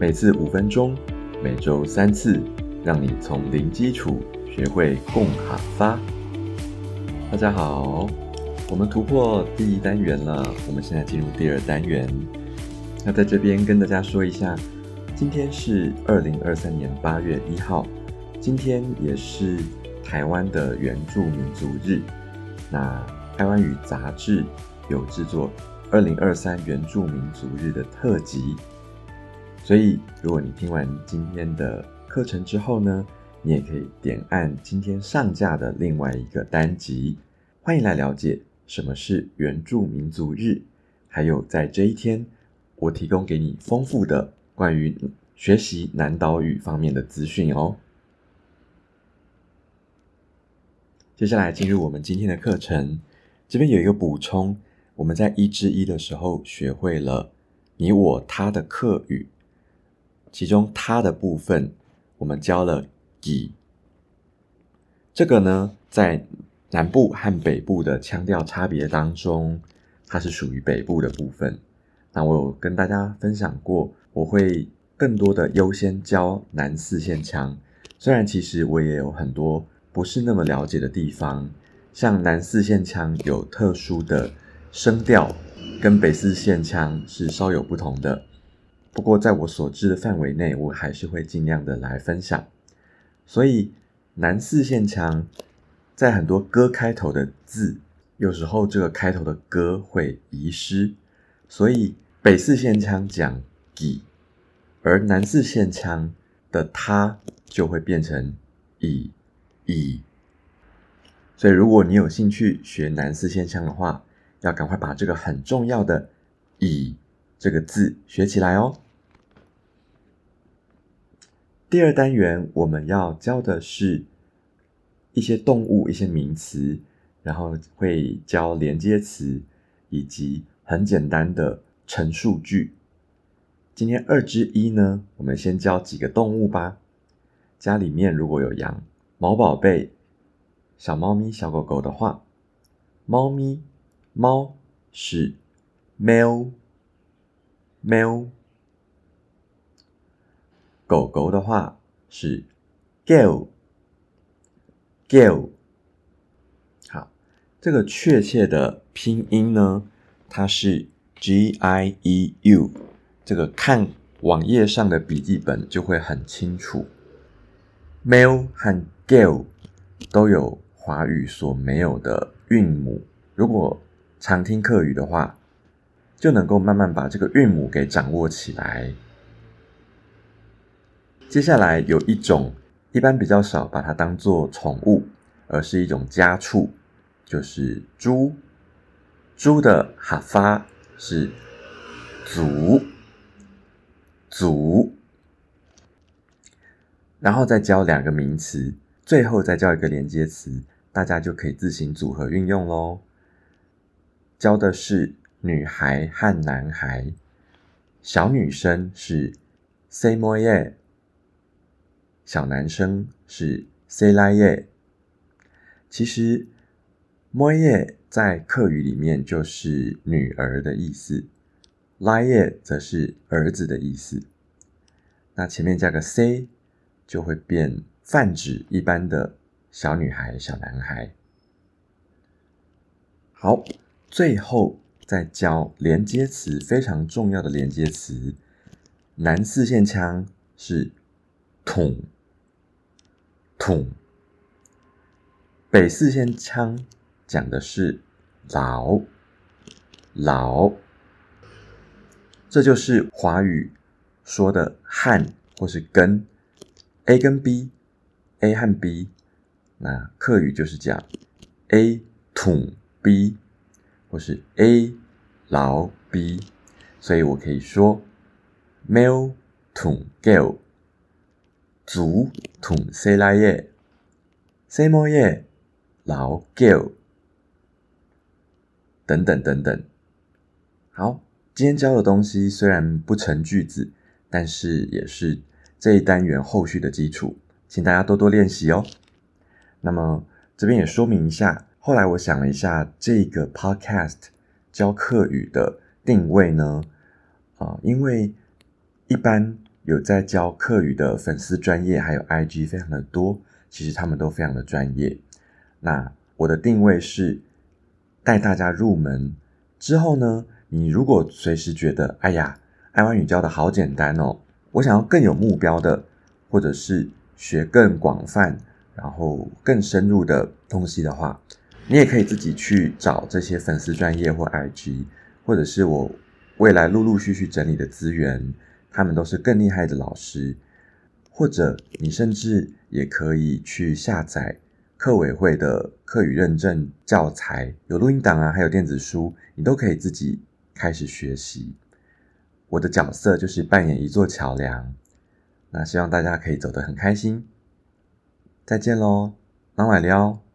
每次五分钟，每周三次，让你从零基础学会共哈发。大家好，我们突破第一单元了，我们现在进入第二单元。那在这边跟大家说一下，今天是二零二三年八月一号，今天也是台湾的原住民族日。那台湾语杂志有制作二零二三原住民族日的特辑。所以，如果你听完今天的课程之后呢，你也可以点按今天上架的另外一个单集，欢迎来了解什么是原住民族日，还有在这一天，我提供给你丰富的关于学习南岛语方面的资讯哦。接下来进入我们今天的课程，这边有一个补充，我们在一至一的时候学会了你我他的课语。其中“它”的部分，我们教了“乙”。这个呢，在南部和北部的腔调差别当中，它是属于北部的部分。那我有跟大家分享过，我会更多的优先教南四线腔。虽然其实我也有很多不是那么了解的地方，像南四线腔有特殊的声调，跟北四线腔是稍有不同的。不过，在我所知的范围内，我还是会尽量的来分享。所以，南四线腔在很多歌开头的字，有时候这个开头的歌会遗失，所以北四线腔讲“己”，而南四线腔的“他”就会变成“乙”“乙”。所以，如果你有兴趣学南四线腔的话，要赶快把这个很重要的“乙”这个字学起来哦。第二单元我们要教的是一些动物、一些名词，然后会教连接词以及很简单的陈述句。今天二之一呢，我们先教几个动物吧。家里面如果有养毛宝贝、小猫咪、小狗狗的话，猫咪猫是 male male。狗狗的话是 girl，girl。好，这个确切的拼音呢，它是 g i e u。这个看网页上的笔记本就会很清楚。male 和 girl 都有华语所没有的韵母，如果常听课语的话，就能够慢慢把这个韵母给掌握起来。接下来有一种，一般比较少把它当做宠物，而是一种家畜，就是猪。猪的哈发是祖祖，然后再教两个名词，最后再教一个连接词，大家就可以自行组合运用喽。教的是女孩和男孩，小女生是 say more。小男生是 say 拉耶，其实 mo 耶在客语里面就是女儿的意思，拉耶则是儿子的意思。那前面加个 c，就会变泛指一般的小女孩、小男孩。好，最后再教连接词，非常重要的连接词，南四线腔是统。统北四线腔讲的是老老，这就是华语说的汉或是根 A 跟 B，A 和 B，那客语就是讲 A 统 B 或是 A 老 B，所以我可以说 male 统 girl。足同西拉耶，西摩耶，老 girl，等等等等。好，今天教的东西虽然不成句子，但是也是这一单元后续的基础，请大家多多练习哦。那么这边也说明一下，后来我想了一下，这个 podcast 教课语的定位呢，啊，因为一般。有在教课语的粉丝专业，还有 IG 非常的多，其实他们都非常的专业。那我的定位是带大家入门之后呢，你如果随时觉得，哎呀，爱玩语教的好简单哦，我想要更有目标的，或者是学更广泛，然后更深入的东西的话，你也可以自己去找这些粉丝专业或 IG，或者是我未来陆陆续续整理的资源，他们都是更厉害的老师，或者你甚至也可以去下载。课委会的课语认证教材有录音档啊，还有电子书，你都可以自己开始学习。我的角色就是扮演一座桥梁，那希望大家可以走得很开心。再见喽，当晚聊。